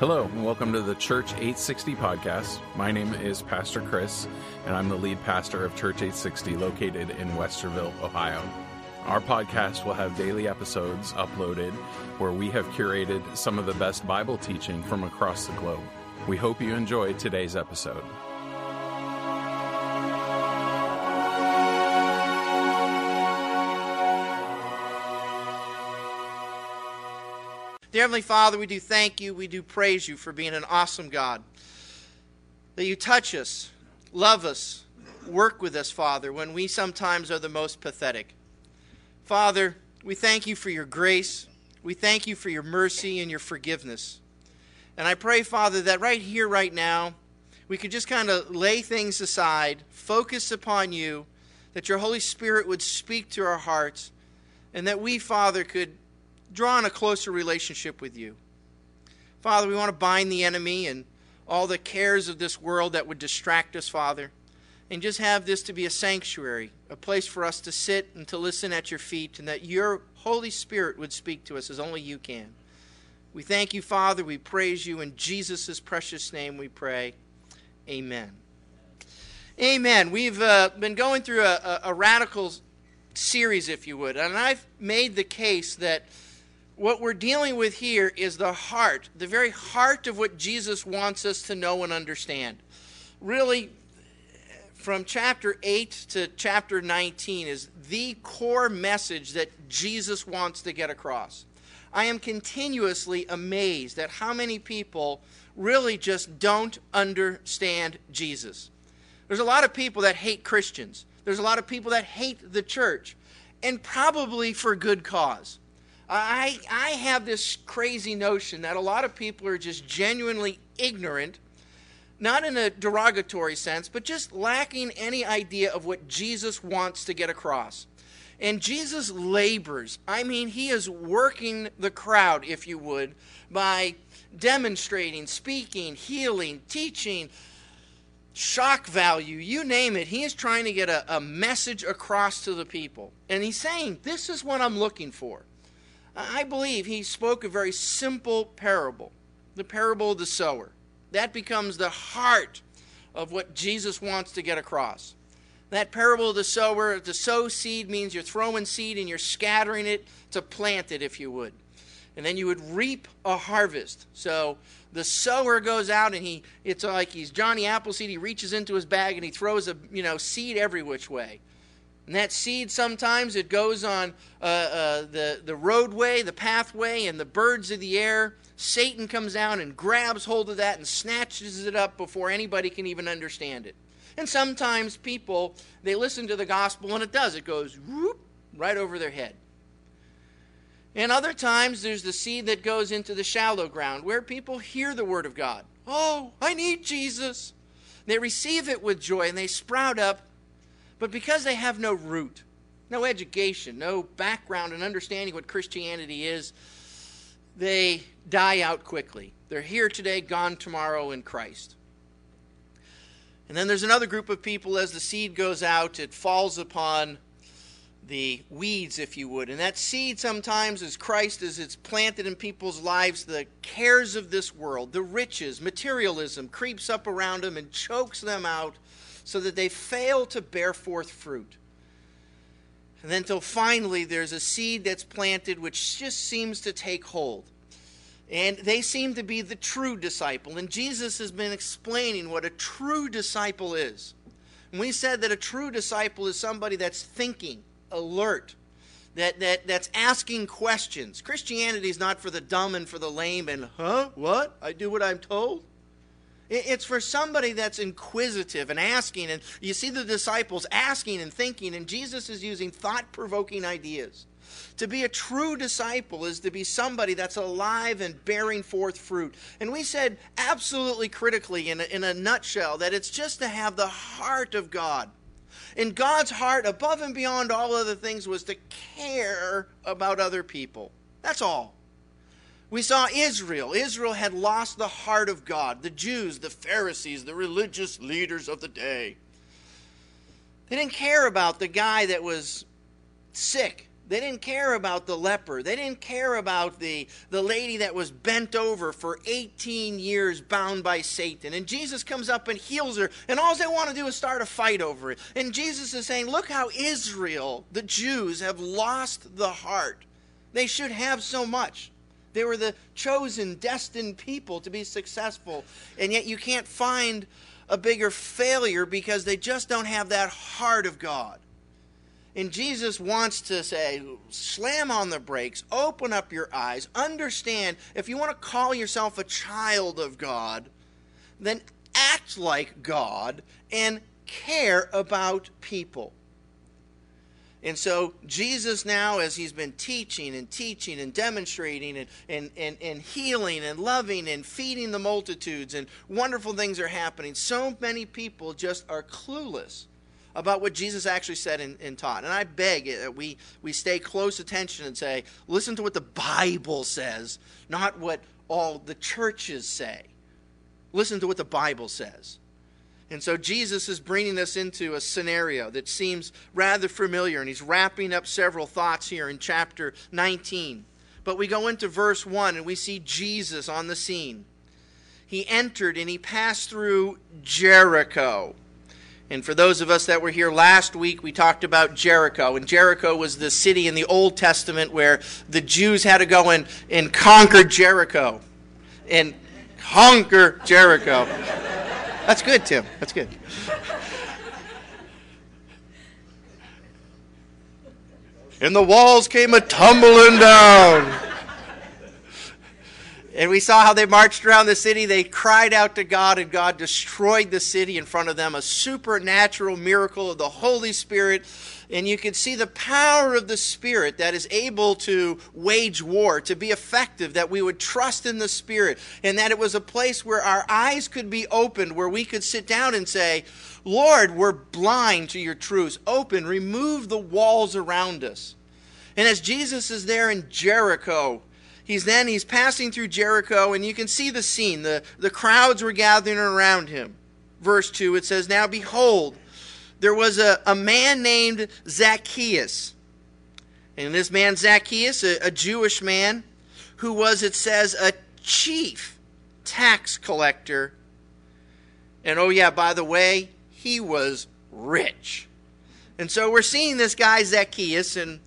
Hello, and welcome to the Church 860 podcast. My name is Pastor Chris, and I'm the lead pastor of Church 860 located in Westerville, Ohio. Our podcast will have daily episodes uploaded where we have curated some of the best Bible teaching from across the globe. We hope you enjoy today's episode. Dear Heavenly Father, we do thank you, we do praise you for being an awesome God. That you touch us, love us, work with us, Father, when we sometimes are the most pathetic. Father, we thank you for your grace. We thank you for your mercy and your forgiveness. And I pray, Father, that right here, right now, we could just kind of lay things aside, focus upon you, that your Holy Spirit would speak to our hearts, and that we, Father, could draw a closer relationship with you. Father, we want to bind the enemy and all the cares of this world that would distract us, Father, and just have this to be a sanctuary, a place for us to sit and to listen at your feet, and that your Holy Spirit would speak to us as only you can. We thank you, Father. We praise you. In Jesus' precious name we pray. Amen. Amen. We've uh, been going through a, a, a radical series, if you would, and I've made the case that what we're dealing with here is the heart, the very heart of what Jesus wants us to know and understand. Really, from chapter 8 to chapter 19 is the core message that Jesus wants to get across. I am continuously amazed at how many people really just don't understand Jesus. There's a lot of people that hate Christians, there's a lot of people that hate the church, and probably for good cause. I, I have this crazy notion that a lot of people are just genuinely ignorant, not in a derogatory sense, but just lacking any idea of what Jesus wants to get across. And Jesus labors. I mean, he is working the crowd, if you would, by demonstrating, speaking, healing, teaching, shock value, you name it. He is trying to get a, a message across to the people. And he's saying, This is what I'm looking for. I believe he spoke a very simple parable, the parable of the sower. That becomes the heart of what Jesus wants to get across. That parable of the sower, to sow seed means you're throwing seed and you're scattering it to plant it, if you would. And then you would reap a harvest. So the sower goes out and he, it's like he's Johnny Appleseed. He reaches into his bag and he throws a, you know, seed every which way. And that seed sometimes it goes on uh, uh, the, the roadway, the pathway, and the birds of the air. Satan comes down and grabs hold of that and snatches it up before anybody can even understand it. And sometimes people, they listen to the gospel and it does. It goes whoop, right over their head. And other times there's the seed that goes into the shallow ground where people hear the word of God. Oh, I need Jesus. They receive it with joy and they sprout up but because they have no root, no education, no background and understanding what Christianity is, they die out quickly. They're here today, gone tomorrow in Christ. And then there's another group of people, as the seed goes out, it falls upon the weeds, if you would. And that seed sometimes, as Christ, as it's planted in people's lives, the cares of this world, the riches, materialism creeps up around them and chokes them out so that they fail to bear forth fruit. And then until finally there's a seed that's planted which just seems to take hold. And they seem to be the true disciple. And Jesus has been explaining what a true disciple is. And we said that a true disciple is somebody that's thinking, alert, that, that, that's asking questions. Christianity is not for the dumb and for the lame and, huh, what? I do what I'm told? It's for somebody that's inquisitive and asking. And you see the disciples asking and thinking, and Jesus is using thought provoking ideas. To be a true disciple is to be somebody that's alive and bearing forth fruit. And we said absolutely critically, in a, in a nutshell, that it's just to have the heart of God. And God's heart, above and beyond all other things, was to care about other people. That's all. We saw Israel. Israel had lost the heart of God. The Jews, the Pharisees, the religious leaders of the day. They didn't care about the guy that was sick, They didn't care about the leper. They didn't care about the, the lady that was bent over for 18 years bound by Satan. And Jesus comes up and heals her, and all they want to do is start a fight over it. And Jesus is saying, Look how Israel, the Jews, have lost the heart. They should have so much. They were the chosen, destined people to be successful. And yet you can't find a bigger failure because they just don't have that heart of God. And Jesus wants to say, slam on the brakes, open up your eyes, understand if you want to call yourself a child of God, then act like God and care about people. And so, Jesus now, as he's been teaching and teaching and demonstrating and, and, and, and healing and loving and feeding the multitudes, and wonderful things are happening, so many people just are clueless about what Jesus actually said and, and, taught. And I beg that we, we stay close attention and say, listen to what the Bible says, not what all the churches say. Listen to what the Bible says. And so Jesus is bringing us into a scenario that seems rather familiar, and he's wrapping up several thoughts here in chapter 19. But we go into verse 1 and we see Jesus on the scene. He entered and he passed through Jericho. And for those of us that were here last week, we talked about Jericho. And Jericho was the city in the Old Testament where the Jews had to go and, and conquer Jericho. And conquer Jericho. That's good, Tim. That's good. And the walls came a tumbling down. And we saw how they marched around the city. They cried out to God, and God destroyed the city in front of them. A supernatural miracle of the Holy Spirit and you can see the power of the Spirit that is able to wage war, to be effective, that we would trust in the Spirit, and that it was a place where our eyes could be opened, where we could sit down and say, Lord, we're blind to your truths. Open, remove the walls around us. And as Jesus is there in Jericho, he's then he's passing through Jericho, and you can see the scene. The, the crowds were gathering around him. Verse 2, it says, Now behold, there was a, a man named Zacchaeus. And this man, Zacchaeus, a, a Jewish man, who was, it says, a chief tax collector. And oh, yeah, by the way, he was rich. And so we're seeing this guy, Zacchaeus, and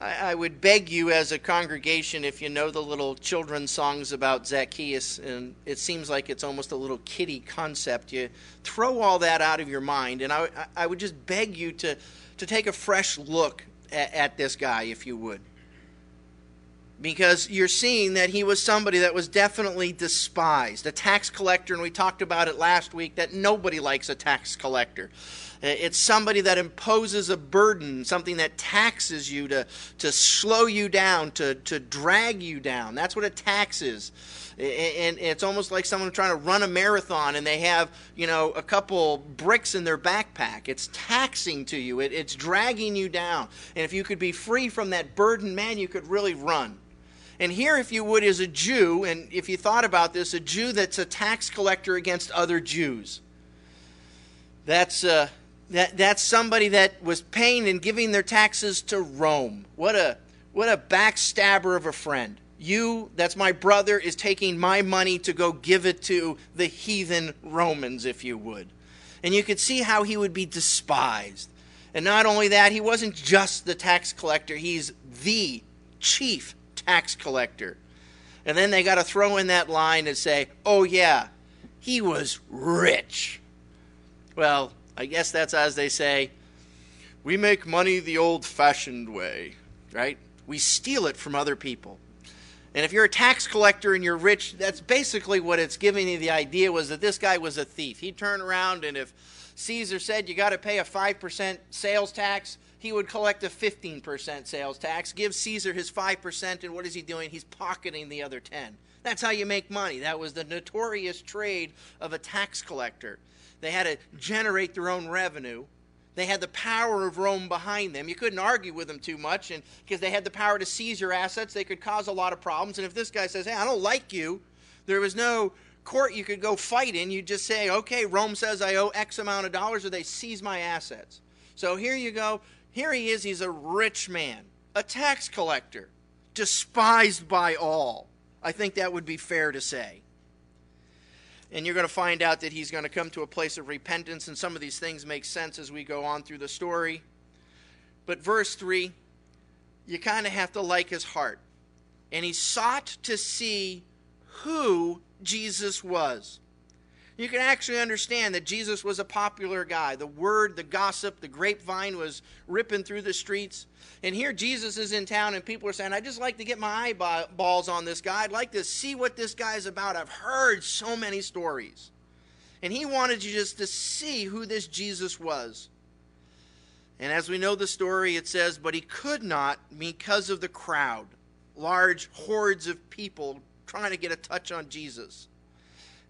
I, I, would beg you as a congregation, if you know the little children's songs about Zacchaeus, and it seems like it's almost a little kiddie concept, you throw all that out of your mind. And I, I would just beg you to, to take a fresh look at, at this guy, if you would. Because you're seeing that he was somebody that was definitely despised, a tax collector, and we talked about it last week that nobody likes a tax collector. It's somebody that imposes a burden, something that taxes you to, to slow you down, to, to drag you down. That's what a tax is. And it's almost like someone trying to run a marathon and they have, you know, a couple bricks in their backpack. It's taxing to you, it, it's dragging you down. And if you could be free from that burden, man, you could really run. And here, if you would, is a Jew, and if you thought about this, a Jew that's a tax collector against other Jews. That's, uh, that, that's somebody that was paying and giving their taxes to Rome. What a, what a backstabber of a friend. You, that's my brother, is taking my money to go give it to the heathen Romans, if you would. And you could see how he would be despised. And not only that, he wasn't just the tax collector, he's the chief tax collector. And then they got to throw in that line and say, oh, yeah, he was rich. Well, I guess that's as they say, we make money the old fashioned way, right? We steal it from other people. And if you're a tax collector and you're rich, that's basically what it's giving you the idea was that this guy was a thief. He'd turn around and if Caesar said you got to pay a 5% sales tax, he would collect a 15% sales tax, give Caesar his 5%, and what is he doing? He's pocketing the other 10. That's how you make money. That was the notorious trade of a tax collector. They had to generate their own revenue. They had the power of Rome behind them. You couldn't argue with them too much, and because they had the power to seize your assets, they could cause a lot of problems. And if this guy says, "Hey, I don't like you," there was no court you could go fight in. You just say, "Okay, Rome says I owe X amount of dollars," or they seize my assets. So here you go. Here he is. He's a rich man, a tax collector, despised by all. I think that would be fair to say. And you're going to find out that he's going to come to a place of repentance, and some of these things make sense as we go on through the story. But verse 3, you kind of have to like his heart. And he sought to see who Jesus was. You can actually understand that Jesus was a popular guy. The word, the gossip, the grapevine was ripping through the streets. And here Jesus is in town, and people are saying, I'd just like to get my eyeballs on this guy. I'd like to see what this guy's about. I've heard so many stories. And he wanted you just to see who this Jesus was. And as we know the story, it says, But he could not because of the crowd, large hordes of people trying to get a touch on Jesus.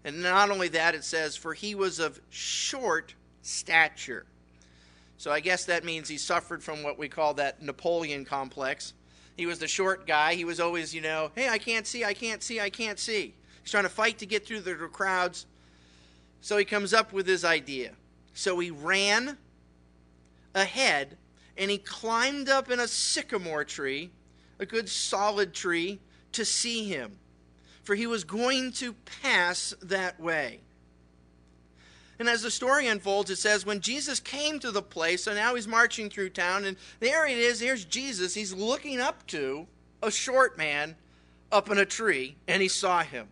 And not only that, it says, For he was of short stature. So I guess that means he suffered from what we call that Napoleon complex. He was the short guy. He was always, you know, hey, I can't see, I can't see, I can't see. He's trying to fight to get through the crowds. So he comes up with his idea. So he ran ahead and he climbed up in a sycamore tree, a good solid tree, to see him for he was going to pass that way. And as the story unfolds, it says, when Jesus came to the place, so now he's marching through town, and there it is, here's Jesus. He's looking up to a short man up in a tree, and he saw him.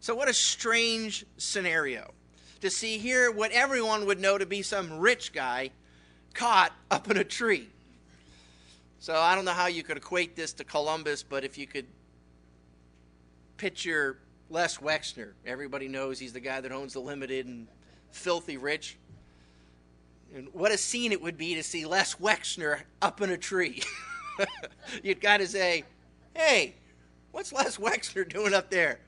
So, what a strange scenario to see here what everyone would know to be some rich guy caught up in a tree. So, I don't know how you could equate this to Columbus, but if you could picture Les Wexner. Everybody knows he's the guy that owns the limited and filthy rich. And what a scene it would be to see Les Wexner up in a tree. You'd got to say, hey, what's Les Wexner doing up there?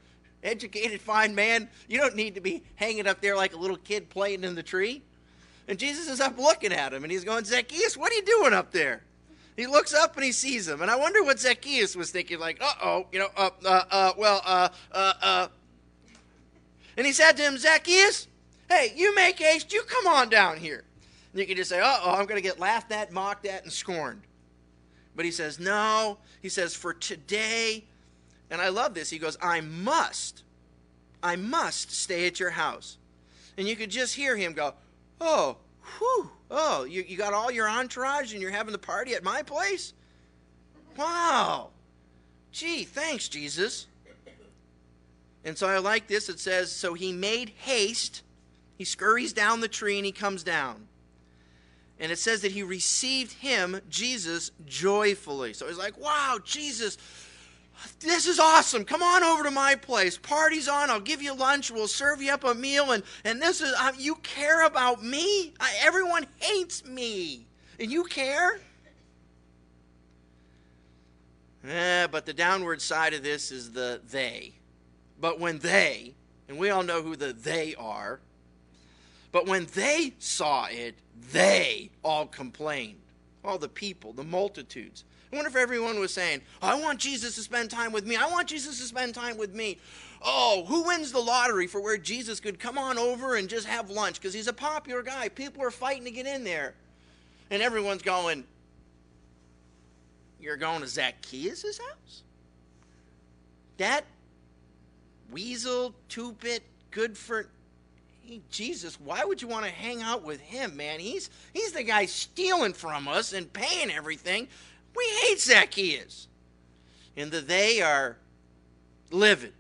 Educated, fine man. You don't need to be hanging up there like a little kid playing in the tree. And Jesus is up looking at him and he's going, Zacchaeus, what are you doing up there? He looks up and he sees him. And I wonder what Zacchaeus was thinking, like, uh oh, you know, uh, uh, uh, well, uh, uh, uh. And he said to him, Zacchaeus, hey, you make haste, you come on down here. And you can just say, uh oh, I'm going to get laughed at, mocked at, and scorned. But he says, no. He says, for today, and I love this, he goes, I must, I must stay at your house. And you could just hear him go, oh, whew. Oh, you, you got all your entourage and you're having the party at my place? Wow. Gee, thanks, Jesus. And so I like this. It says, So he made haste. He scurries down the tree and he comes down. And it says that he received him, Jesus, joyfully. So he's like, Wow, Jesus, this is awesome. Come on over to my place. Party's on. I'll give you lunch. We'll serve you up a meal. And, and this is, uh, you care about me? I, everyone hates me. And you care? Eh, but the downward side of this is the they. But when they, and we all know who the they are, but when they saw it, they all complained. All the people, the multitudes. I wonder if everyone was saying, I want Jesus to spend time with me. I want Jesus to spend time with me. Oh, who wins the lottery for where Jesus could come on over and just have lunch? Because he's a popular guy. People are fighting to get in there. And everyone's going, You're going to Zacchaeus' house? That weasel, two bit, good for. Hey, Jesus, why would you want to hang out with him, man? He's he's the guy stealing from us and paying everything. We hate Zacchaeus. And the they are livid.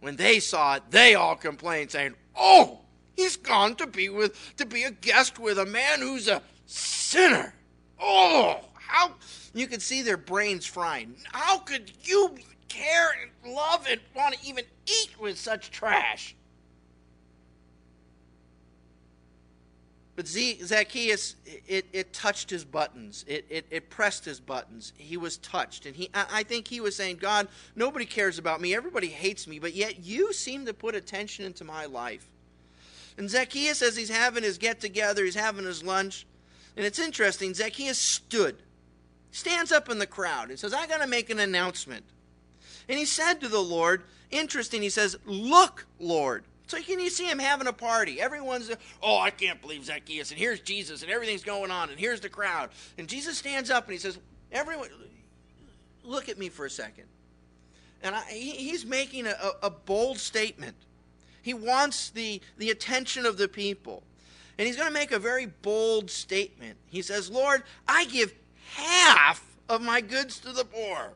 When they saw it, they all complained, saying, Oh, he's gone to be with to be a guest with a man who's a sinner. Oh, how you could see their brains frying. How could you care and love and want to even eat with such trash? But Zacchaeus, it, it touched his buttons. It, it, it pressed his buttons. He was touched. And he, I think he was saying, God, nobody cares about me. Everybody hates me. But yet you seem to put attention into my life. And Zacchaeus, as he's having his get together, he's having his lunch. And it's interesting. Zacchaeus stood, stands up in the crowd, and says, I got to make an announcement. And he said to the Lord, interesting, he says, Look, Lord. So can you see him having a party? Everyone's, oh, I can't believe Zacchaeus. And here's Jesus, and everything's going on, and here's the crowd. And Jesus stands up and he says, Everyone, look at me for a second. And I, he, he's making a, a bold statement. He wants the, the attention of the people. And he's going to make a very bold statement. He says, Lord, I give half of my goods to the poor.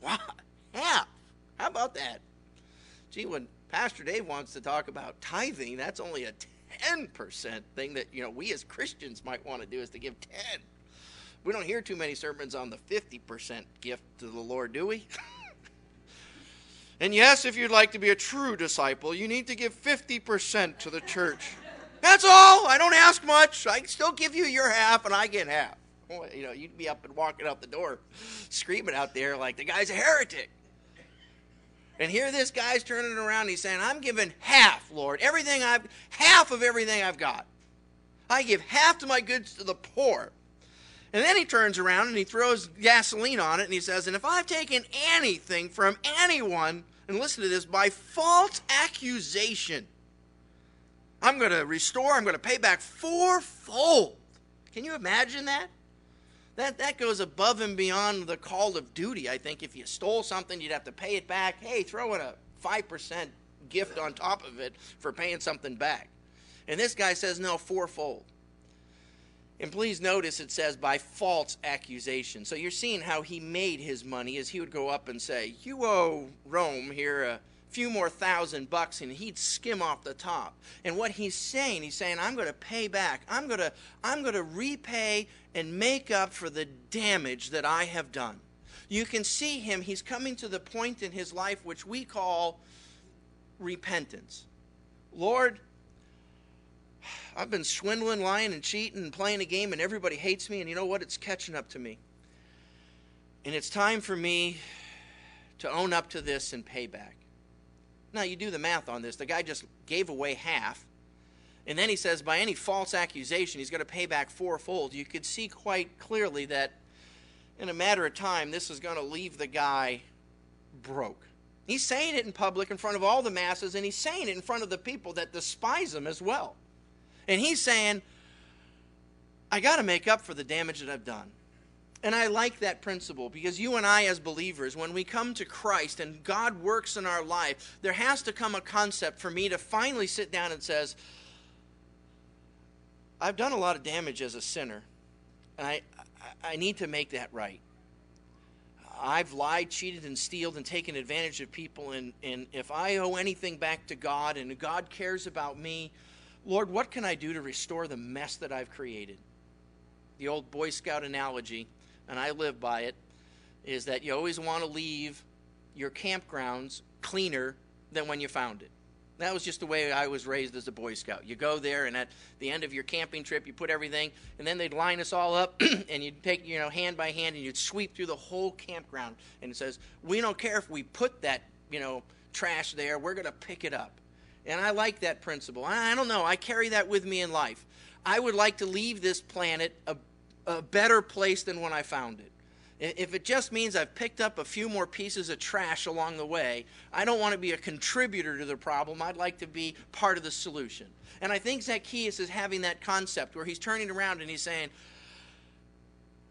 Wow, half. How about that? Gee, when Pastor Dave wants to talk about tithing, that's only a 10% thing that, you know, we as Christians might want to do is to give 10. We don't hear too many sermons on the 50% gift to the Lord, do we? and yes, if you'd like to be a true disciple, you need to give 50% to the church. That's all. I don't ask much. I still give you your half and I get half. You know, you'd be up and walking out the door screaming out there like the guy's a heretic. And here this guy's turning around. He's saying, I'm giving half, Lord. Everything I've, half of everything I've got. I give half to my goods to the poor. And then he turns around and he throws gasoline on it and he says, And if I've taken anything from anyone, and listen to this, by false accusation, I'm going to restore, I'm going to pay back fourfold. Can you imagine that? That, that goes above and beyond the call of duty. I think if you stole something, you'd have to pay it back. Hey, throw in a 5% gift on top of it for paying something back. And this guy says, no, fourfold. And please notice it says by false accusation. So you're seeing how he made his money as he would go up and say, You owe Rome here a few more thousand bucks and he'd skim off the top. And what he's saying, he's saying, I'm going to pay back. I'm going to I'm going to repay and make up for the damage that I have done. You can see him, he's coming to the point in his life which we call repentance. Lord, I've been swindling, lying, and cheating and playing a game, and everybody hates me, and you know what? It's catching up to me. And it's time for me to own up to this and pay back. Now, you do the math on this. The guy just gave away half. And then he says, by any false accusation, he's going to pay back fourfold. You could see quite clearly that in a matter of time, this is going to leave the guy broke. He's saying it in public in front of all the masses, and he's saying it in front of the people that despise him as well. And he's saying, I got to make up for the damage that I've done. And I like that principle because you and I, as believers, when we come to Christ and God works in our life, there has to come a concept for me to finally sit down and says, I've done a lot of damage as a sinner, and I, I need to make that right. I've lied, cheated, and stealed and taken advantage of people, and, and if I owe anything back to God and God cares about me, Lord, what can I do to restore the mess that I've created? The old Boy Scout analogy and I live by it, is that you always want to leave your campgrounds cleaner than when you found it. That was just the way I was raised as a Boy Scout. You go there, and at the end of your camping trip, you put everything, and then they'd line us all up, and you'd take, you know, hand by hand, and you'd sweep through the whole campground. And it says, "We don't care if we put that, you know, trash there. We're going to pick it up." And I like that principle. I don't know. I carry that with me in life. I would like to leave this planet a a better place than when I found it. If it just means I've picked up a few more pieces of trash along the way, I don't want to be a contributor to the problem. I'd like to be part of the solution. And I think Zacchaeus is having that concept where he's turning around and he's saying,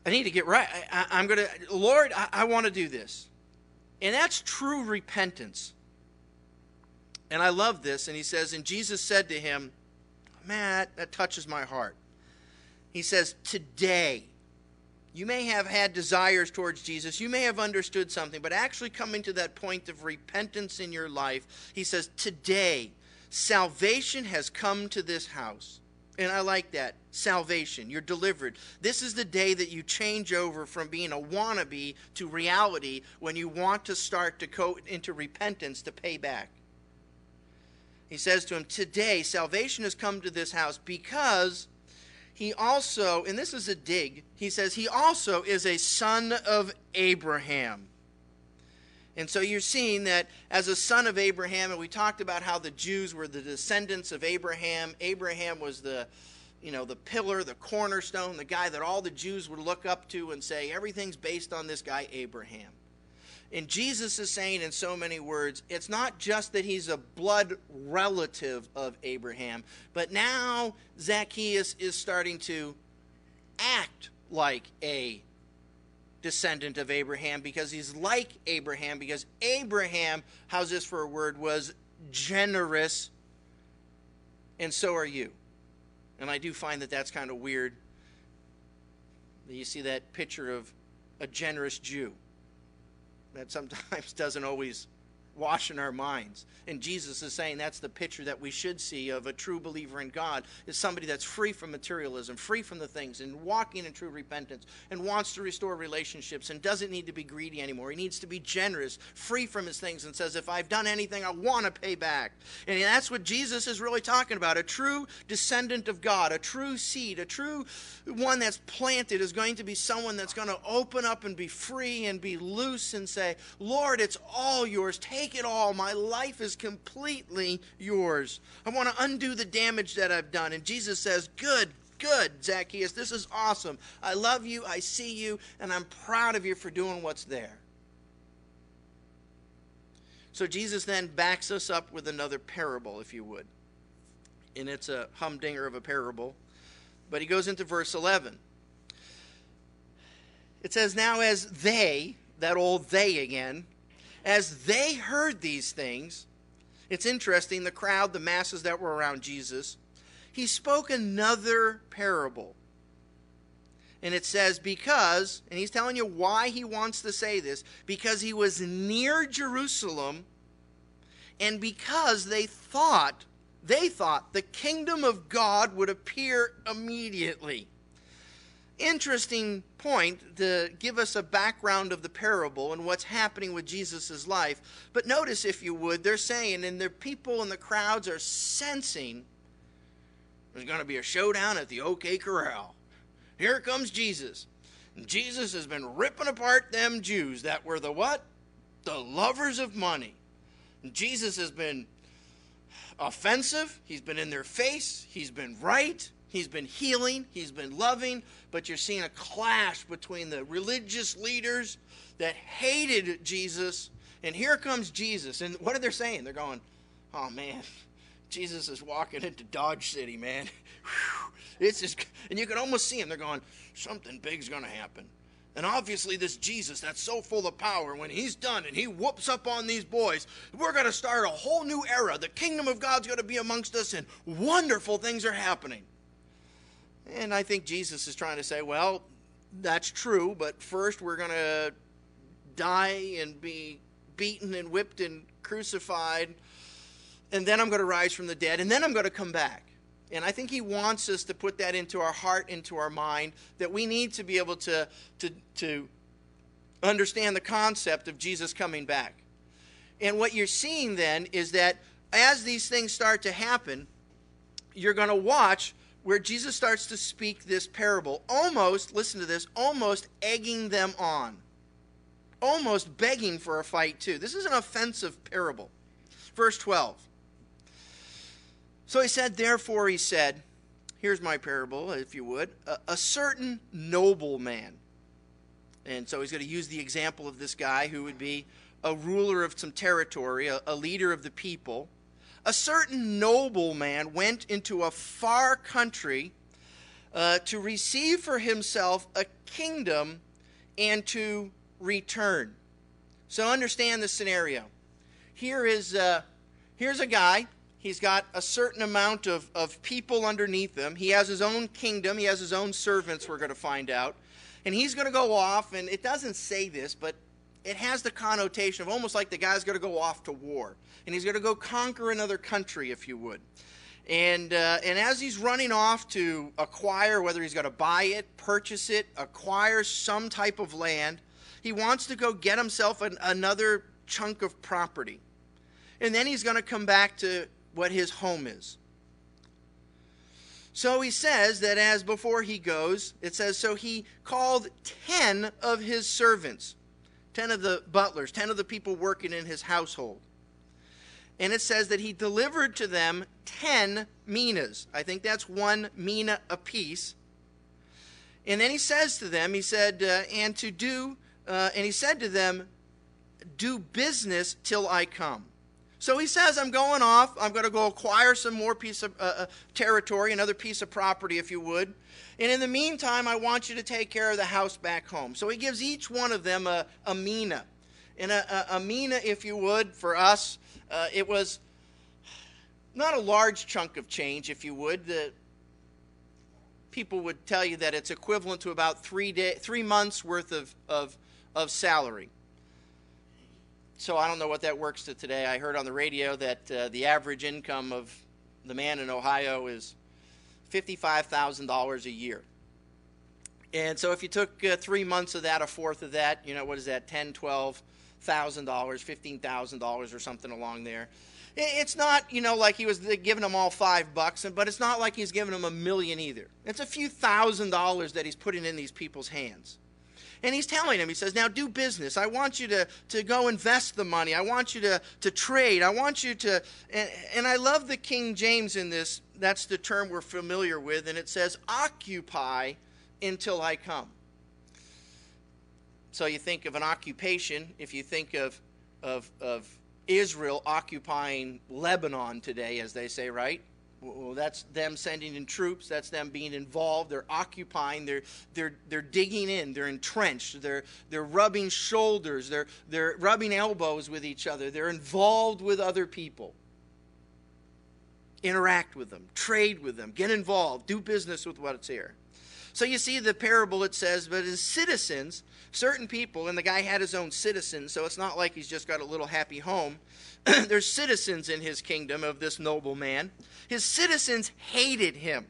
I need to get right. I, am going to, Lord, I, I want to do this. And that's true repentance. And I love this. And he says, And Jesus said to him, Man, that, that touches my heart. He says, Today. You may have had desires towards Jesus. You may have understood something, but actually coming to that point of repentance in your life, he says, Today, salvation has come to this house. And I like that. Salvation. You're delivered. This is the day that you change over from being a wannabe to reality when you want to start to go into repentance to pay back. He says to him, Today, salvation has come to this house because he also, and this is a dig, he says, he also is a son of Abraham. And so you're seeing that as a son of Abraham, and we talked about how the Jews were the descendants of Abraham. Abraham was the, you know, the pillar, the cornerstone, the guy that all the Jews would look up to and say, everything's based on this guy, Abraham. And Jesus is saying in so many words, it's not just that he's a blood relative of Abraham, but now Zacchaeus is starting to act like a descendant of Abraham because he's like Abraham, because Abraham, how's this for a word, was generous, and so are you. And I do find that that's kind of weird. You see that picture of a generous Jew. That sometimes doesn't always wash in our minds. And Jesus is saying that's the picture that we should see of a true believer in God is somebody that's free from materialism, free from the things, and walking in true repentance, and wants to restore relationships, and doesn't need to be greedy anymore. He needs to be generous, free from his things, and says, If I've done anything, I want to pay back. And that's what Jesus is really talking about. A true descendant of God, a true seed, a true one that's planted is going to be someone that's going to open up and be free and be loose and say, Lord, it's all yours. Take it all. My life is completely yours. I want to undo the damage that I've done. And Jesus says, Good, good, Zacchaeus. This is awesome. I love you. I see you. And I'm proud of you for doing what's there. So Jesus then backs us up with another parable, if you would. And it's a humdinger of a parable. But he goes into verse 11. It says, Now as they, that old they again, as they heard these things, it's interesting, the crowd, the masses that were around Jesus, he spoke another parable. And it says, because, and he's telling you why he wants to say this, because he was near Jerusalem, and because they thought, they thought the kingdom of God would appear immediately interesting point to give us a background of the parable and what's happening with Jesus' life. But notice, if you would, they're saying, and the people and the crowds are sensing there's going to be a showdown at the OK Corral. Here comes Jesus. And Jesus has been ripping apart them Jews that were the what? The lovers of money. And Jesus has been offensive. He's been in their face. He's been right. He's been healing, he's been loving, but you're seeing a clash between the religious leaders that hated Jesus, and here comes Jesus. And what are they saying? They're going, oh man, Jesus is walking into Dodge City, man. it's just, and you can almost see him. They're going, something big's going to happen. And obviously, this Jesus that's so full of power, when he's done and he whoops up on these boys, we're going to start a whole new era. The kingdom of God's going to be amongst us, and wonderful things are happening. And I think Jesus is trying to say, well, that's true, but first we're going to die and be beaten and whipped and crucified, and then I'm going to rise from the dead, and then I'm going to come back. And I think he wants us to put that into our heart, into our mind, that we need to be able to, to, to understand the concept of Jesus coming back. And what you're seeing then is that as these things start to happen, you're going to watch where Jesus starts to speak this parable, almost, listen to this, almost egging them on, almost begging for a fight, too. This is an offensive parable. Verse 12. So he said, Therefore, he said, Here's my parable, if you would. A, a certain noble man. And so he's going to use the example of this guy who would be a ruler of some territory, a, a leader of the people a certain nobleman went into a far country uh, to receive for himself a kingdom and to return. So understand the scenario. Here is uh, here's a guy. He's got a certain amount of, of people underneath him. He has his own kingdom. He has his own servants, we're going to find out. And he's going to go off, and it doesn't say this, but it has the connotation of almost like the guy's going to go off to war and he's going to go conquer another country, if you would. And, uh, and as he's running off to acquire, whether he's going to buy it, purchase it, acquire some type of land, he wants to go get himself an, another chunk of property. And then he's going to come back to what his home is. So he says that as before he goes, it says, so he called 10 of his servants, 10 of the butlers, 10 of the people working in his household and it says that he delivered to them 10 minas. I think that's one mina apiece. And then he says to them, he said, uh, and to do, uh, and he said to them, do business till I come. So he says, I'm going off. I'm going to go acquire some more piece of uh, uh, territory, another piece of property, if you would. And in the meantime, I want you to take care of the house back home. So he gives each one of them a, a mina. And a, a, a mina, if you would, for us, uh, it was not a large chunk of change, if you would. The, people would tell you that it's equivalent to about three, day, three months worth of, of, of salary so I don't know what that works to today. I heard on the radio that uh, the average income of the man in Ohio is $55,000 a year. And so if you took uh, three months of that, a fourth of that, you know, what is that, ten, twelve thousand dollars, fifteen thousand dollars, or something along there. It's not, you know, like he was giving them all five bucks, but it's not like he's giving them a million either. It's a few thousand dollars that he's putting in these people's hands. And he's telling him, he says, now do business. I want you to, to go invest the money. I want you to, to trade. I want you to. And, and I love the King James in this. That's the term we're familiar with. And it says, occupy until I come. So you think of an occupation, if you think of, of, of Israel occupying Lebanon today, as they say, right? Well, that's them sending in troops. That's them being involved. They're occupying. They're they're they're digging in. They're entrenched. They're they're rubbing shoulders. They're they're rubbing elbows with each other. They're involved with other people. Interact with them. Trade with them. Get involved. Do business with what's here. So you see the parable. It says, but as citizens, certain people, and the guy had his own citizens. So it's not like he's just got a little happy home There's citizens in his kingdom of this noble man. His citizens hated him.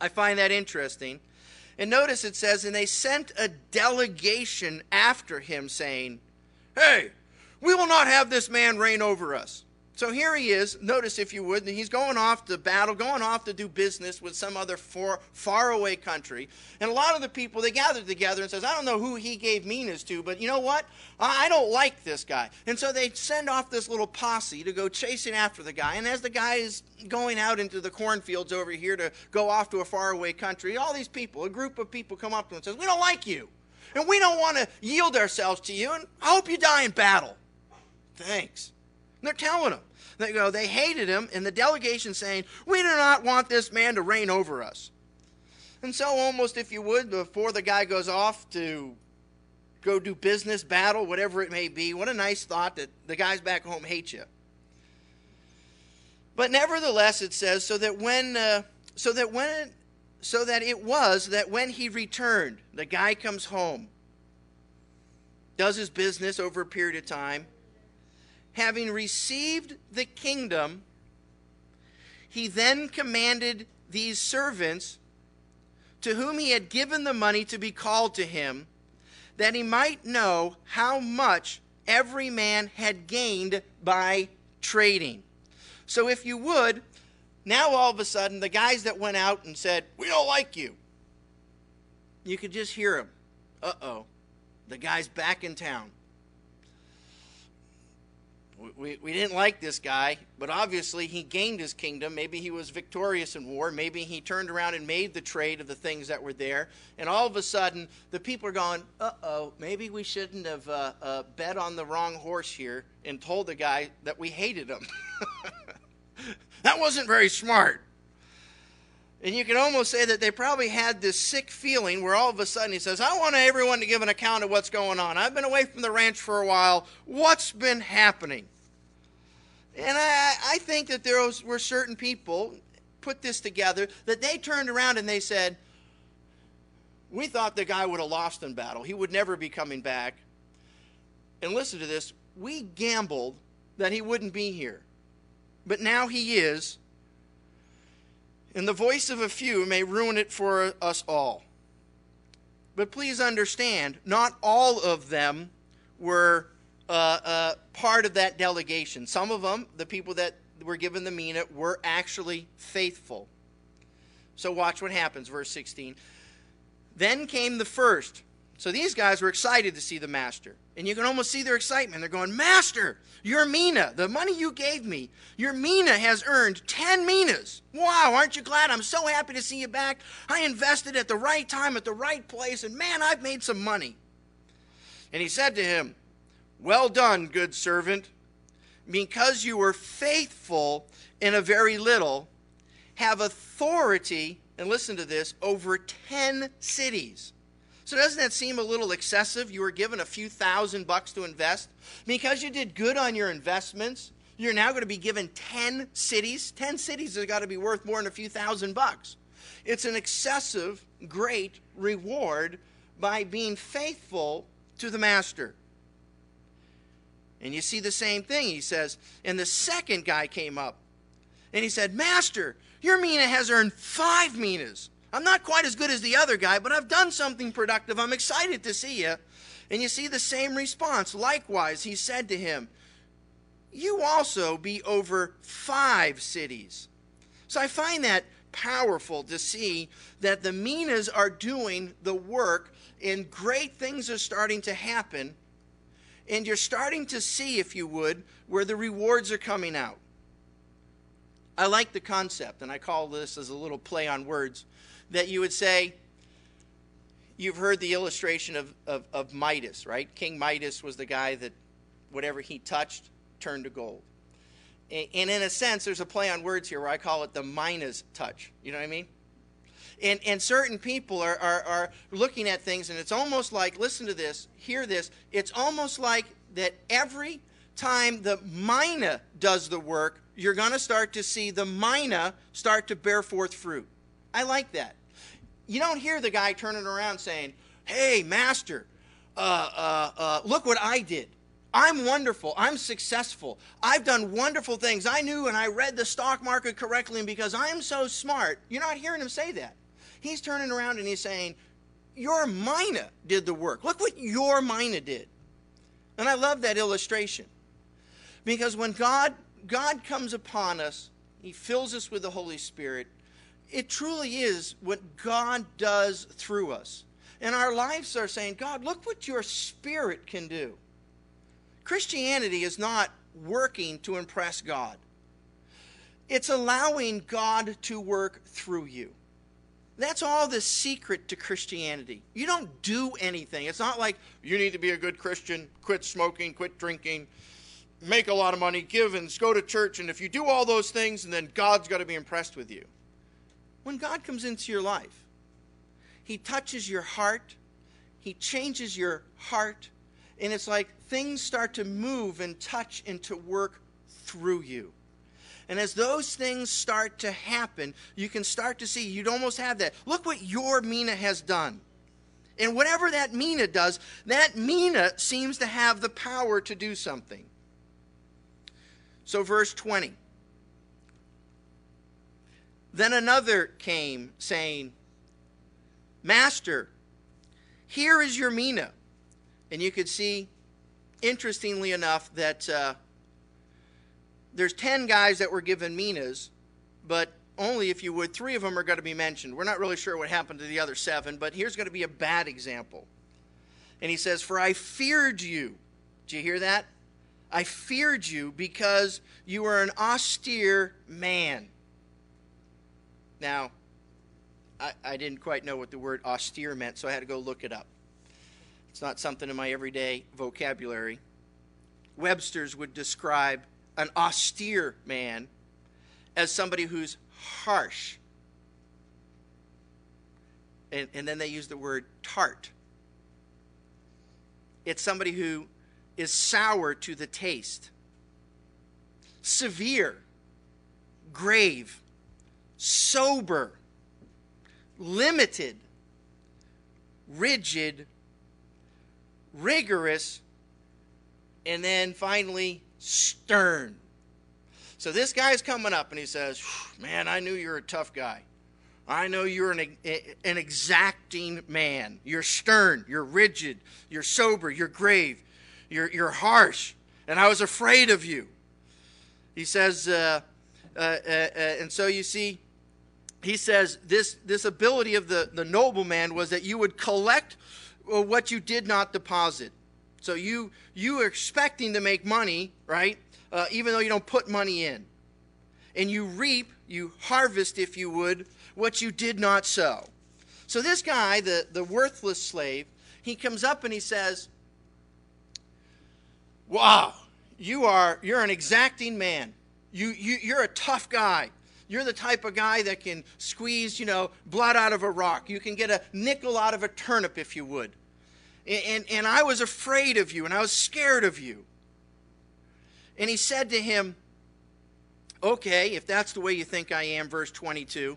I find that interesting. And notice it says, and they sent a delegation after him, saying, Hey, we will not have this man reign over us. So here he is. Notice, if you would, he's going off to battle, going off to do business with some other far, far away country. And a lot of the people, they gathered together and says, I don't know who he gave minas to, but you know what? I don't like this guy. And so they send off this little posse to go chasing after the guy. And as the guy is going out into the cornfields over here to go off to a faraway country, all these people, a group of people come up to him and says, we don't like you. And we don't want to yield ourselves to you. And I hope you die in battle. Thanks. And they're telling him. They go, they hated him, and the delegation saying, We do not want this man to reign over us. And so, almost if you would, before the guy goes off to go do business, battle, whatever it may be, what a nice thought that the guys back home hate you. But nevertheless, it says, so that when, uh, so that when, so that it was that when he returned, the guy comes home, does his business over a period of time, having received the kingdom, he then commanded these servants to whom he had given the money to be called to him, that he might know how much every man had gained by trading. So, if you would, now all of a sudden, the guys that went out and said, We don't like you, you could just hear them. Uh oh, the guy's back in town we, we didn't like this guy, but obviously he gained his kingdom. Maybe he was victorious in war. Maybe he turned around and made the trade of the things that were there. And all of a sudden, the people are going, uh oh, maybe we shouldn't have uh, uh, bet on the wrong horse here and told the guy that we hated him. that wasn't very smart. And you can almost say that they probably had this sick feeling where all of a sudden he says, I want everyone to give an account of what's going on. I've been away from the ranch for a while. What's been happening? And I, I think that there was, were certain people put this together that they turned around and they said, We thought the guy would have lost in battle. He would never be coming back. And listen to this we gambled that he wouldn't be here. But now he is. And the voice of a few may ruin it for us all. But please understand, not all of them were uh, uh, part of that delegation. Some of them, the people that were given the mina, were actually faithful. So watch what happens, verse 16. Then came the first. So these guys were excited to see the master. And you can almost see their excitement. They're going, Master, your mina, the money you gave me, your mina has earned 10 minas. Wow, aren't you glad? I'm so happy to see you back. I invested at the right time, at the right place, and man, I've made some money. And he said to him, well done, good servant. because you were faithful in a very little, have authority, and listen to this, over 10 cities. So doesn't that seem a little excessive? You were given a few thousand bucks to invest. Because you did good on your investments, you're now going to be given 10 cities. 10 cities have got to be worth more than a few thousand bucks. It's an excessive, great reward by being faithful to the master. And you see the same thing. He says, and the second guy came up and he said, Master, your mina has earned five minas. I'm not quite as good as the other guy, but I've done something productive. I'm excited to see you. And you see the same response. Likewise, he said to him, You also be over five cities. So I find that powerful to see that the minas are doing the work and great things are starting to happen. And you're starting to see, if you would, where the rewards are coming out. I like the concept, and I call this as a little play on words that you would say, you've heard the illustration of, of, of Midas, right? King Midas was the guy that whatever he touched turned to gold. And in a sense, there's a play on words here where I call it the Midas touch. You know what I mean? And, and certain people are, are, are looking at things, and it's almost like, listen to this, hear this, it's almost like that every time the mina does the work, you're going to start to see the mina start to bear forth fruit. I like that you don't hear the guy turning around saying, Hey, master, uh, uh, uh, look what I did. I'm wonderful. I'm successful. I've done wonderful things. I knew and I read the stock market correctly, and because I'm so smart, you're not hearing him say that. He's turning around and he's saying, Your mina did the work. Look what your mina did. And I love that illustration. Because when God God comes upon us, He fills us with the Holy Spirit, it truly is what God does through us. And our lives are saying, God, look what your spirit can do. Christianity is not working to impress God, it's allowing God to work through you. That's all the secret to Christianity. You don't do anything. It's not like you need to be a good Christian, quit smoking, quit drinking, make a lot of money, give and go to church. And if you do all those things, and then God's got to be impressed with you. When God comes into your life, He touches your heart, He changes your heart, and it's like things start to move and touch and to work through you. And as those things start to happen, you can start to see, you'd almost have that. Look what your Mina has done. And whatever that Mina does, that Mina seems to have the power to do something. So, verse 20. Then another came, saying, Master, here is your mina. And you could see, interestingly enough, that uh, there's 10 guys that were given minas, but only, if you would, three of them are going to be mentioned. We're not really sure what happened to the other seven, but here's going to be a bad example. And he says, For I feared you. Do you hear that? I feared you because you were an austere man. Now, I, I didn't quite know what the word austere meant, so I had to go look it up. It's not something in my everyday vocabulary. Webster's would describe an austere man as somebody who's harsh. And, and then they use the word tart. It's somebody who is sour to the taste, severe, grave, sober, limited, rigid, rigorous, and then finally stern. So this guy's coming up and he says, Man, I knew you're a tough guy. I know you're an, an exacting man. You're stern, you're rigid, you're sober, you're grave, you're, you're harsh, and I was afraid of you. He says, uh, uh, uh, uh and so you see, he says this, this ability of the, the nobleman was that you would collect uh, what you did not deposit. So you you are expecting to make money, right? Uh, even though you don't put money in, and you reap, you harvest, if you would, what you did not sow. So this guy, the the worthless slave, he comes up and he says, "Wow, you are you're an exacting man. You, you you're a tough guy. You're the type of guy that can squeeze, you know, blood out of a rock. You can get a nickel out of a turnip if you would. And, and, I was afraid of you and I was scared of you. And he said to him, Okay, if that's the way you think I am, verse 22.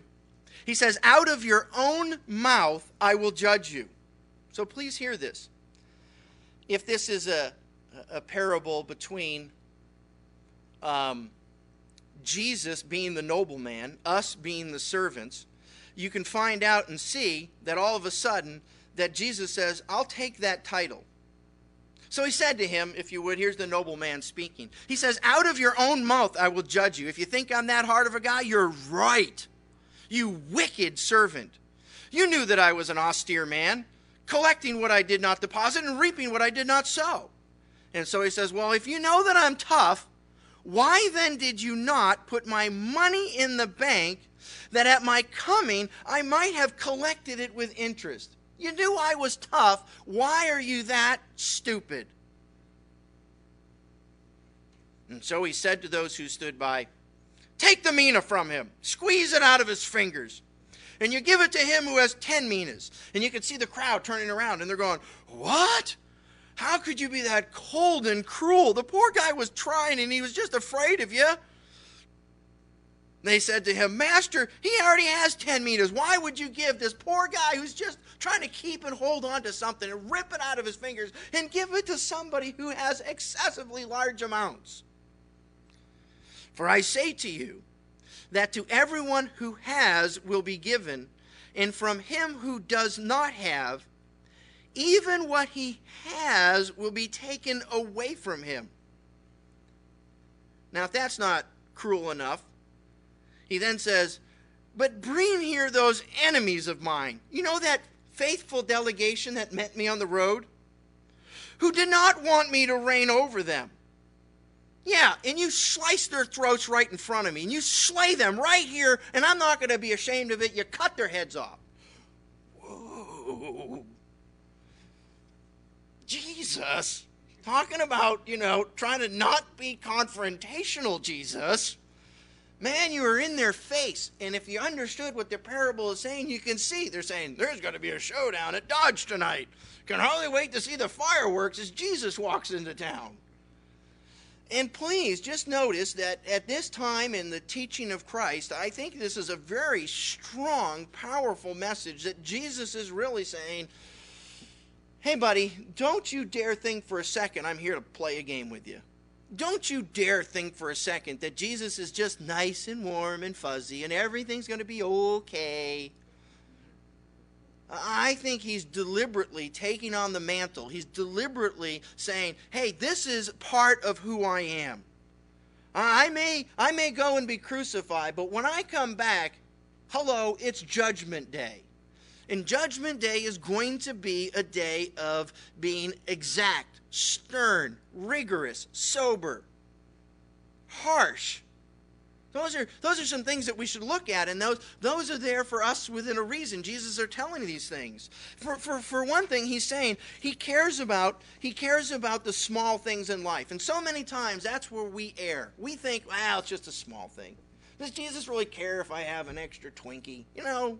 He says, Out of your own mouth I will judge you. So please hear this. If this is a, a parable between um, Jesus being the nobleman, us being the servants, you can find out and see that all of a sudden that Jesus says, I'll take that title. So he said to him, if you would, here's the nobleman speaking. He says, Out of your own mouth I will judge you. If you think I'm that hard of a guy, you're right. You wicked servant. You knew that I was an austere man, collecting what I did not deposit and reaping what I did not sow. And so he says, Well, if you know that I'm tough, why then did you not put my money in the bank that at my coming I might have collected it with interest? You knew I was tough. Why are you that stupid? And so he said to those who stood by, Take the mina from him, squeeze it out of his fingers, and you give it to him who has 10 minas. And you can see the crowd turning around, and they're going, What? How could you be that cold and cruel? The poor guy was trying, and he was just afraid of you. They said to him, Master, he already has 10 minas. Why would you give this poor guy who's just trying to keep and hold on to something and rip it out of his fingers and give it to somebody who has excessively large amounts? For I say to you that to everyone who has will be given, and from him who does not have, even what he has will be taken away from him. Now, if that's not cruel enough, he then says, But bring here those enemies of mine. You know that faithful delegation that met me on the road? Who did not want me to reign over them. Yeah, and you slice their throats right in front of me, and you slay them right here, and I'm not going to be ashamed of it. You cut their heads off. Whoa. Jesus, talking about, you know, trying to not be confrontational, Jesus. Man, you are in their face. And if you understood what the parable is saying, you can see they're saying, there's going to be a showdown at Dodge tonight. Can hardly wait to see the fireworks as Jesus walks into town. And please just notice that at this time in the teaching of Christ, I think this is a very strong, powerful message that Jesus is really saying, hey, buddy, don't you dare think for a second I'm here to play a game with you. Don't you dare think for a second that Jesus is just nice and warm and fuzzy and everything's going to be okay. I think he's deliberately taking on the mantle. He's deliberately saying, "Hey, this is part of who I am. I may I may go and be crucified, but when I come back, hello, it's judgment day. And judgment day is going to be a day of being exact, stern, rigorous, sober, harsh. Those are, those are some things that we should look at, and those, those are there for us within a reason. Jesus are telling these things. For, for, for one thing, he's saying he cares about he cares about the small things in life. And so many times that's where we err. We think, well, it's just a small thing. Does Jesus really care if I have an extra Twinkie? You know,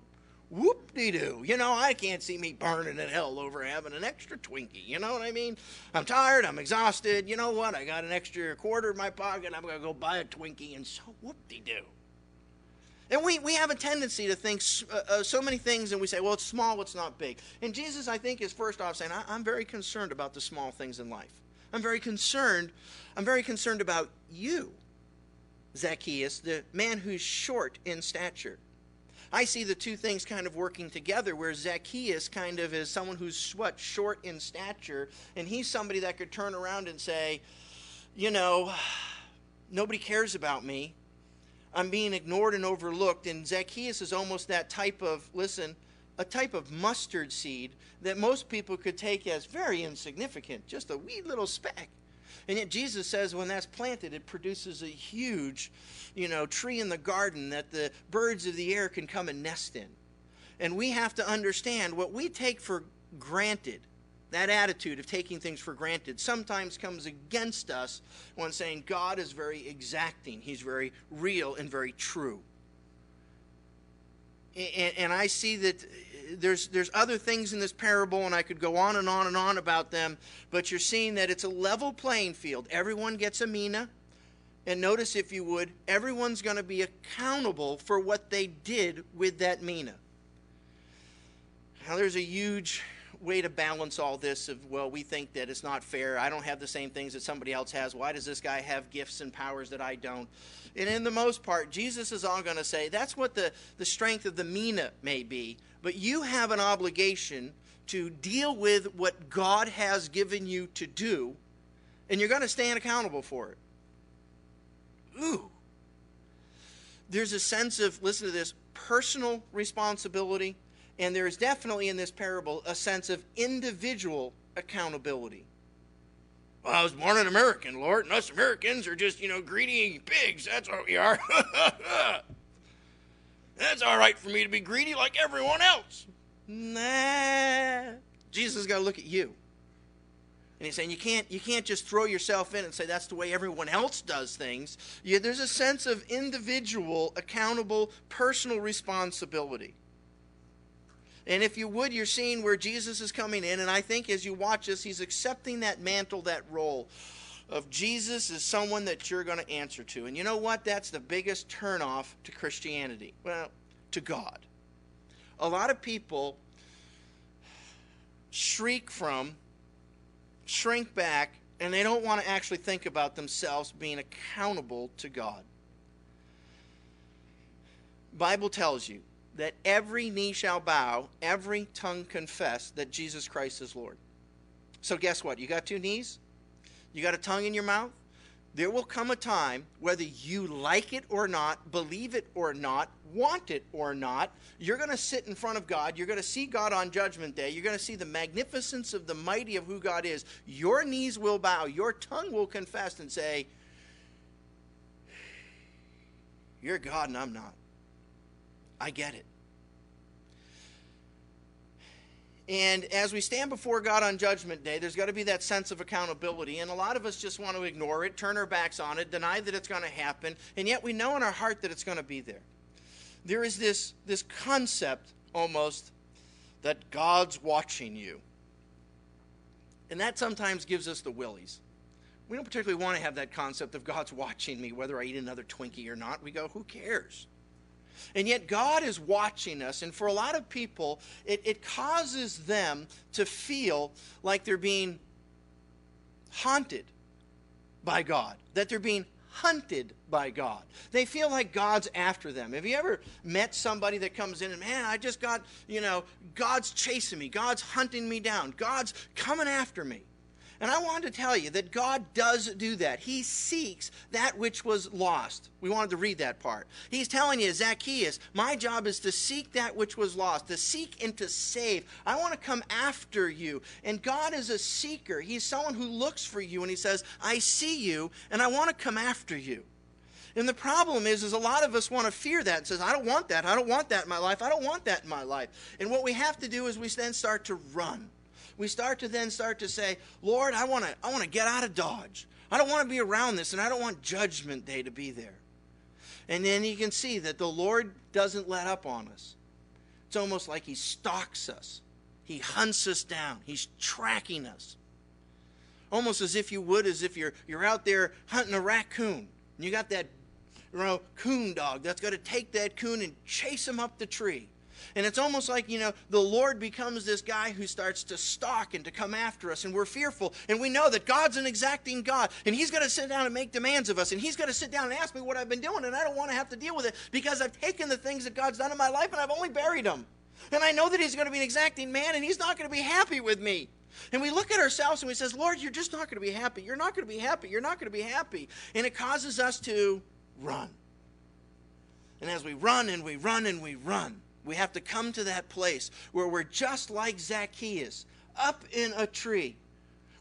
whoop de doo. You know, I can't see me burning in hell over having an extra Twinkie. You know what I mean? I'm tired. I'm exhausted. You know what? I got an extra quarter in my pocket. I'm going to go buy a Twinkie, and so whoop de doo. And we, we have a tendency to think uh, uh, so many things, and we say, well, it's small, it's not big. And Jesus, I think, is first off saying, I'm very concerned about the small things in life. I'm very concerned. I'm very concerned about you, Zacchaeus, the man who's short in stature. I see the two things kind of working together, where Zacchaeus kind of is someone who's what short in stature, and he's somebody that could turn around and say, you know, nobody cares about me. I'm being ignored and overlooked. And Zacchaeus is almost that type of listen, a type of mustard seed that most people could take as very insignificant, just a wee little speck. And yet Jesus says when that's planted, it produces a huge, you know, tree in the garden that the birds of the air can come and nest in. And we have to understand what we take for granted that attitude of taking things for granted sometimes comes against us when saying God is very exacting, He's very real and very true. And, and, I see that there's, there's other things in this parable, and I could go on and on and on about them, but you're seeing that it's a level playing field. Everyone gets a mina. And notice, if you would, everyone's going to be accountable for what they did with that mina. Now, there's a huge way to balance all this of well we think that it's not fair i don't have the same things that somebody else has why does this guy have gifts and powers that i don't? And in the most part jesus is all going to say that's what the, the strength of the mina may be but you have an obligation to deal with what god has given you to do and you're going to stand accountable for it. Ooh. There's a sense of listen to this personal responsibility and there is definitely in this parable a sense of individual accountability. Well, I was born an American, Lord, and us Americans are just, you know, greedy pigs. That's what we are. That's all right for me to be greedy like everyone else. Nah. Jesus has got to look at you. And he's saying you can't, you can't just throw yourself in and say that's the way everyone else does things. Yeah, there's a sense of individual, accountable, personal responsibility. And if you would, you're seeing where Jesus is coming in. And I think as you watch this, he's accepting that mantle, that role of Jesus as someone that you're going to answer to. And you know what? That's the biggest turnoff to Christianity. Well, to God. A lot of people shriek from, shrink back, and they don't want to actually think about themselves being accountable to God. Bible tells you that every knee shall bow, every tongue confess that Jesus Christ is Lord. So, guess what? You got two knees, you got a tongue in your mouth. There will come a time, whether you like it or not, believe it or not, want it or not, you're going to sit in front of God. You're going to see God on Judgment Day. You're going to see the magnificence of the mighty of who God is. Your knees will bow. Your tongue will confess and say, You're God and I'm not. I get it. And as we stand before God on Judgment Day, there's got to be that sense of accountability. And a lot of us just want to ignore it, turn our backs on it, deny that it's going to happen, and yet we know in our heart that it's going to be there. There is this, this concept almost that God's watching you. And that sometimes gives us the willies. We don't particularly want to have that concept of God's watching me, whether I eat another Twinkie or not. We go, who cares? And yet, God is watching us. And for a lot of people, it, it causes them to feel like they're being haunted by God, that they're being hunted by God. They feel like God's after them. Have you ever met somebody that comes in and, man, I just got, you know, God's chasing me, God's hunting me down, God's coming after me? And I wanted to tell you that God does do that. He seeks that which was lost. We wanted to read that part. He's telling you, Zacchaeus, my job is to seek that which was lost, to seek and to save. I want to come after you. And God is a seeker. He's someone who looks for you and he says, I see you and I want to come after you. And the problem is, is a lot of us want to fear that and says, I don't want that. I don't want that in my life. I don't want that in my life. And what we have to do is we then start to run we start to then start to say, Lord, I want to I want to get out of Dodge. I don't want to be around this, and I don't want Judgment Day to be there. And then you can see that the Lord doesn't let up on us. It's almost like He stalks us, He hunts us down, He's tracking us. Almost as if you would, as if you're, you're out there hunting a raccoon. And you got that you know, coon dog that's going to take that coon and chase him up the tree. And it's almost like, you know, the Lord becomes this guy who starts to stalk and to come after us, and we're fearful. And we know that God's an exacting God, and He's going to sit down and make demands of us, and He's going to sit down and ask me what I've been doing, and I don't want to have to deal with it because I've taken the things that God's done in my life and I've only buried them. And I know that He's going to be an exacting man, and He's not going to be happy with me. And we look at ourselves and we says, Lord, you're just not going to be happy. You're not going to be happy. You're not going to be happy. And it causes us to run. And as we run and we run and we run, we have to come to that place where we're just like Zacchaeus, up in a tree.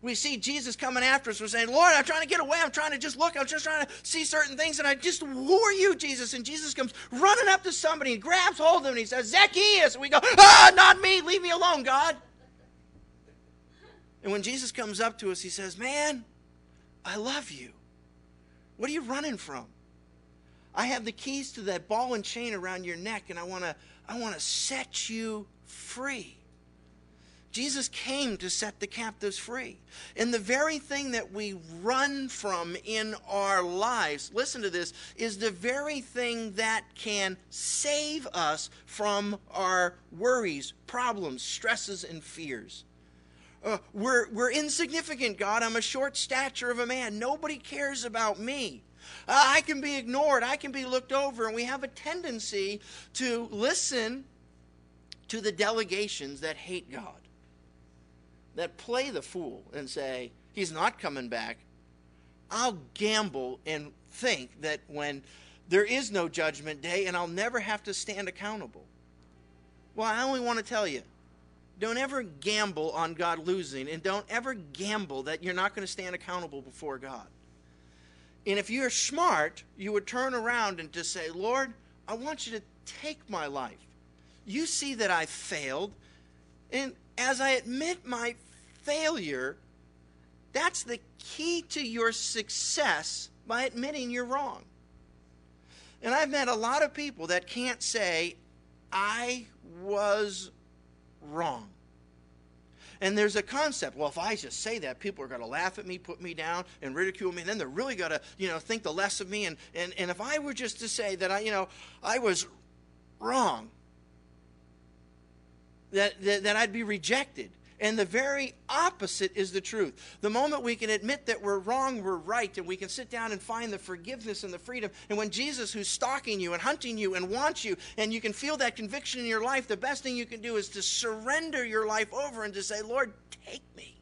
We see Jesus coming after us. We're saying, Lord, I'm trying to get away. I'm trying to just look. I'm just trying to see certain things. And I just, who are you, Jesus? And Jesus comes running up to somebody and grabs hold of him and he says, Zacchaeus. And we go, ah, not me. Leave me alone, God. And when Jesus comes up to us, he says, Man, I love you. What are you running from? I have the keys to that ball and chain around your neck, and I want to I want to set you free. Jesus came to set the captives free. And the very thing that we run from in our lives, listen to this, is the very thing that can save us from our worries, problems, stresses, and fears. Uh, we're, we're insignificant, God. I'm a short stature of a man. Nobody cares about me. Uh, I can be ignored. I can be looked over. And we have a tendency to listen to the delegations that hate God that play the fool and say, He's not coming back, I'll gamble and think that when there is no judgment day and I'll never have to stand accountable. Well, I only want to tell you don't ever gamble on God losing, and don't ever gamble that you're not going to stand accountable before God. And if you're smart, you would turn around and just say, Lord, I want you to take my life. You see that I failed, and as I admit my failure, that's the key to your success by admitting you're wrong. And I've met a lot of people that can't say, I was wrong. And there's a concept. Well, if I just say that, people are going to laugh at me, put me down, and ridicule me. And then they're really going to, you know, think the less of me. And, and, and if I were just to say that I, you know, I was wrong, that, that, that I'd be rejected. And the very opposite is the truth. The moment we can admit that we're wrong, we're right, and we can sit down and find the forgiveness and the freedom. And when Jesus, who's stalking you and hunting you and wants you, and you can feel that conviction in your life, the best thing you can do is to surrender your life over and to say, Lord, take me.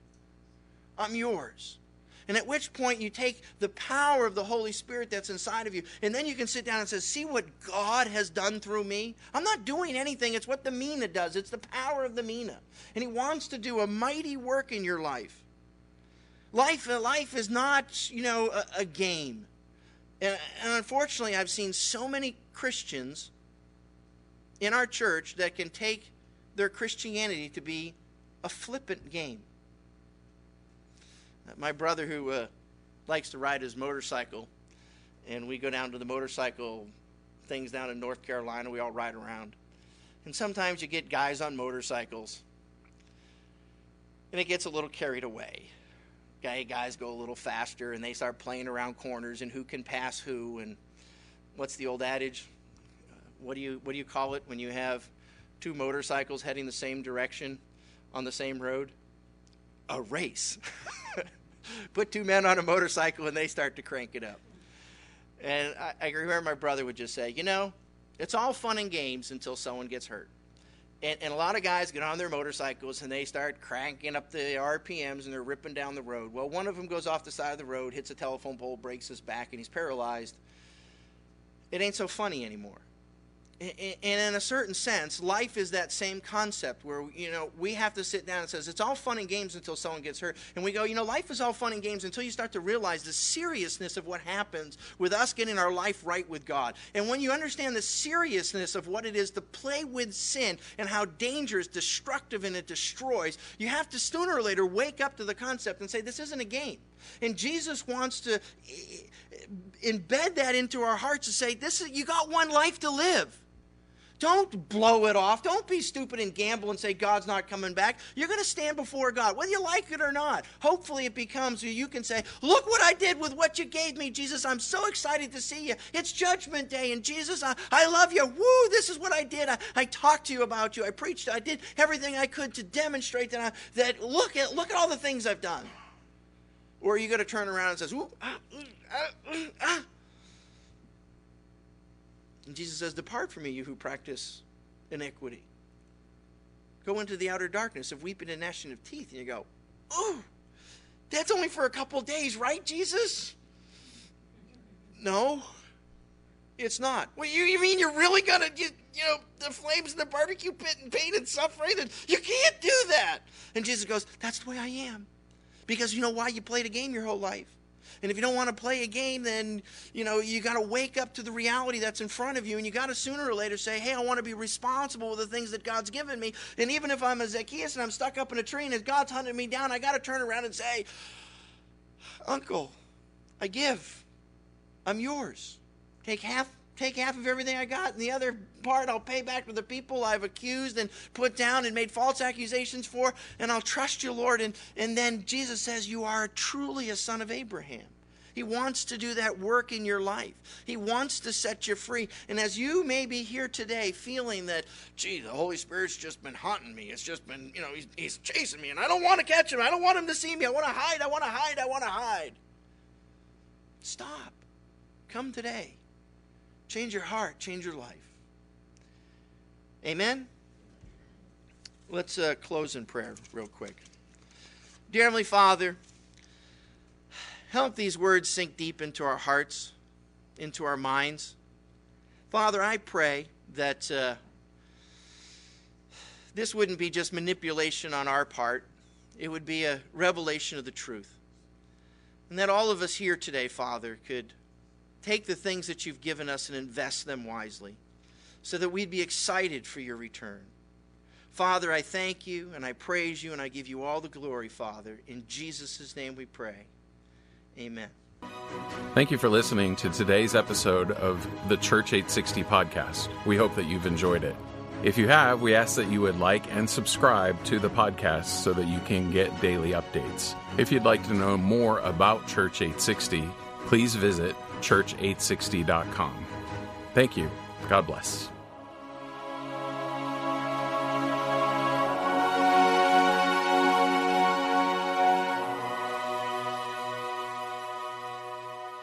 I'm yours. And at which point you take the power of the Holy Spirit that's inside of you, and then you can sit down and say, See what God has done through me? I'm not doing anything. It's what the Mina does, it's the power of the Mina. And He wants to do a mighty work in your life. Life, uh, life is not, you know, a, a game. And, and unfortunately, I've seen so many Christians in our church that can take their Christianity to be a flippant game my brother who uh, likes to ride his motorcycle, and we go down to the motorcycle things down in North Carolina. We all ride around. And sometimes you get guys on motorcycles, and it gets a little carried away. Guy, guys go a little faster, and they start playing around corners and who can pass who. And what's the old adage? What do you what do you call it when you have two motorcycles heading the same direction on the same road? A race. Put two men on a motorcycle and they start to crank it up. And I, I remember my brother would just say, you know, it's all fun and games until someone gets hurt. And, and, a lot of guys get on their motorcycles and they start cranking up the RPMs and they're ripping down the road. Well, one of them goes off the side of the road, hits a telephone pole, breaks his back, and he's paralyzed. It ain't so funny anymore and in a certain sense, life is that same concept where you know we have to sit down and says it's all fun and games until someone gets hurt, and we go, you know, life is all fun and games until you start to realize the seriousness of what happens with us getting our life right with God. And when you understand the seriousness of what it is to play with sin and how dangerous, destructive, and it destroys, you have to sooner or later wake up to the concept and say this isn't a game. And Jesus wants to eh, eh, embed that into our hearts to say this is you got one life to live. Don't blow it off. Don't be stupid and gamble and say God's not coming back. You're going to stand before God, whether you like it or not. Hopefully, it becomes where you can say, Look what I did with what you gave me, Jesus. I'm so excited to see you. It's Judgment Day, and Jesus, I, I love you. Woo, this is what I did. I, I talked to you about you. I preached. I did everything I could to demonstrate that, I, that look, at, look at all the things I've done. Or are you going to turn around and say, ah, ah, ah, and Jesus says, Depart from me, you who practice iniquity. Go into the outer darkness of weeping and gnashing of teeth. And you go, Oh, that's only for a couple days, right, Jesus? No, it's not. Well, you, you mean you're really going to, you, you know, the flames in the barbecue pit and pain and suffering? And you can't do that. And Jesus goes, That's the way I am. Because you know why you played a game your whole life? And if you don't want to play a game, then you know you got to wake up to the reality that's in front of you, and you got to sooner or later say, "Hey, I want to be responsible with the things that God's given me." And even if I'm a Zacchaeus and I'm stuck up in a tree and if God's hunting me down, I got to turn around and say, "Uncle, I give. I'm yours. Take half take half of everything I got, and the other part I'll pay back to the people I've accused and put down and made false accusations for, and I'll trust you, Lord. And, and then Jesus says, You are truly a son of Abraham. He wants to do that work in your life. He wants to set you free. And as you may be here today feeling that, gee, the Holy Spirit's just been haunting me, it's just been, you know, he's, he's chasing me, and I don't want to catch him. I don't want him to see me. I want to hide. I want to hide. I want to hide. Stop. Come today. Change your heart, change your life. Amen? Let's uh, close in prayer real quick. Dear Heavenly Father, help these words sink deep into our hearts, into our minds. Father, I pray that uh, this wouldn't be just manipulation on our part, it would be a revelation of the truth. And that all of us here today, Father, could take the things that you've given us and invest them wisely so that we'd be excited for your return. Father, I thank you and I praise you and I give you all the glory, Father. In Jesus' name we pray. Amen. Thank you for listening to today's episode of the Church 860 podcast. We hope that you've enjoyed it. If you have, we ask that you would like and subscribe to the podcast so that you can get daily updates. If you'd like to know more about Church 860, please visit church860.com. Thank you. God bless.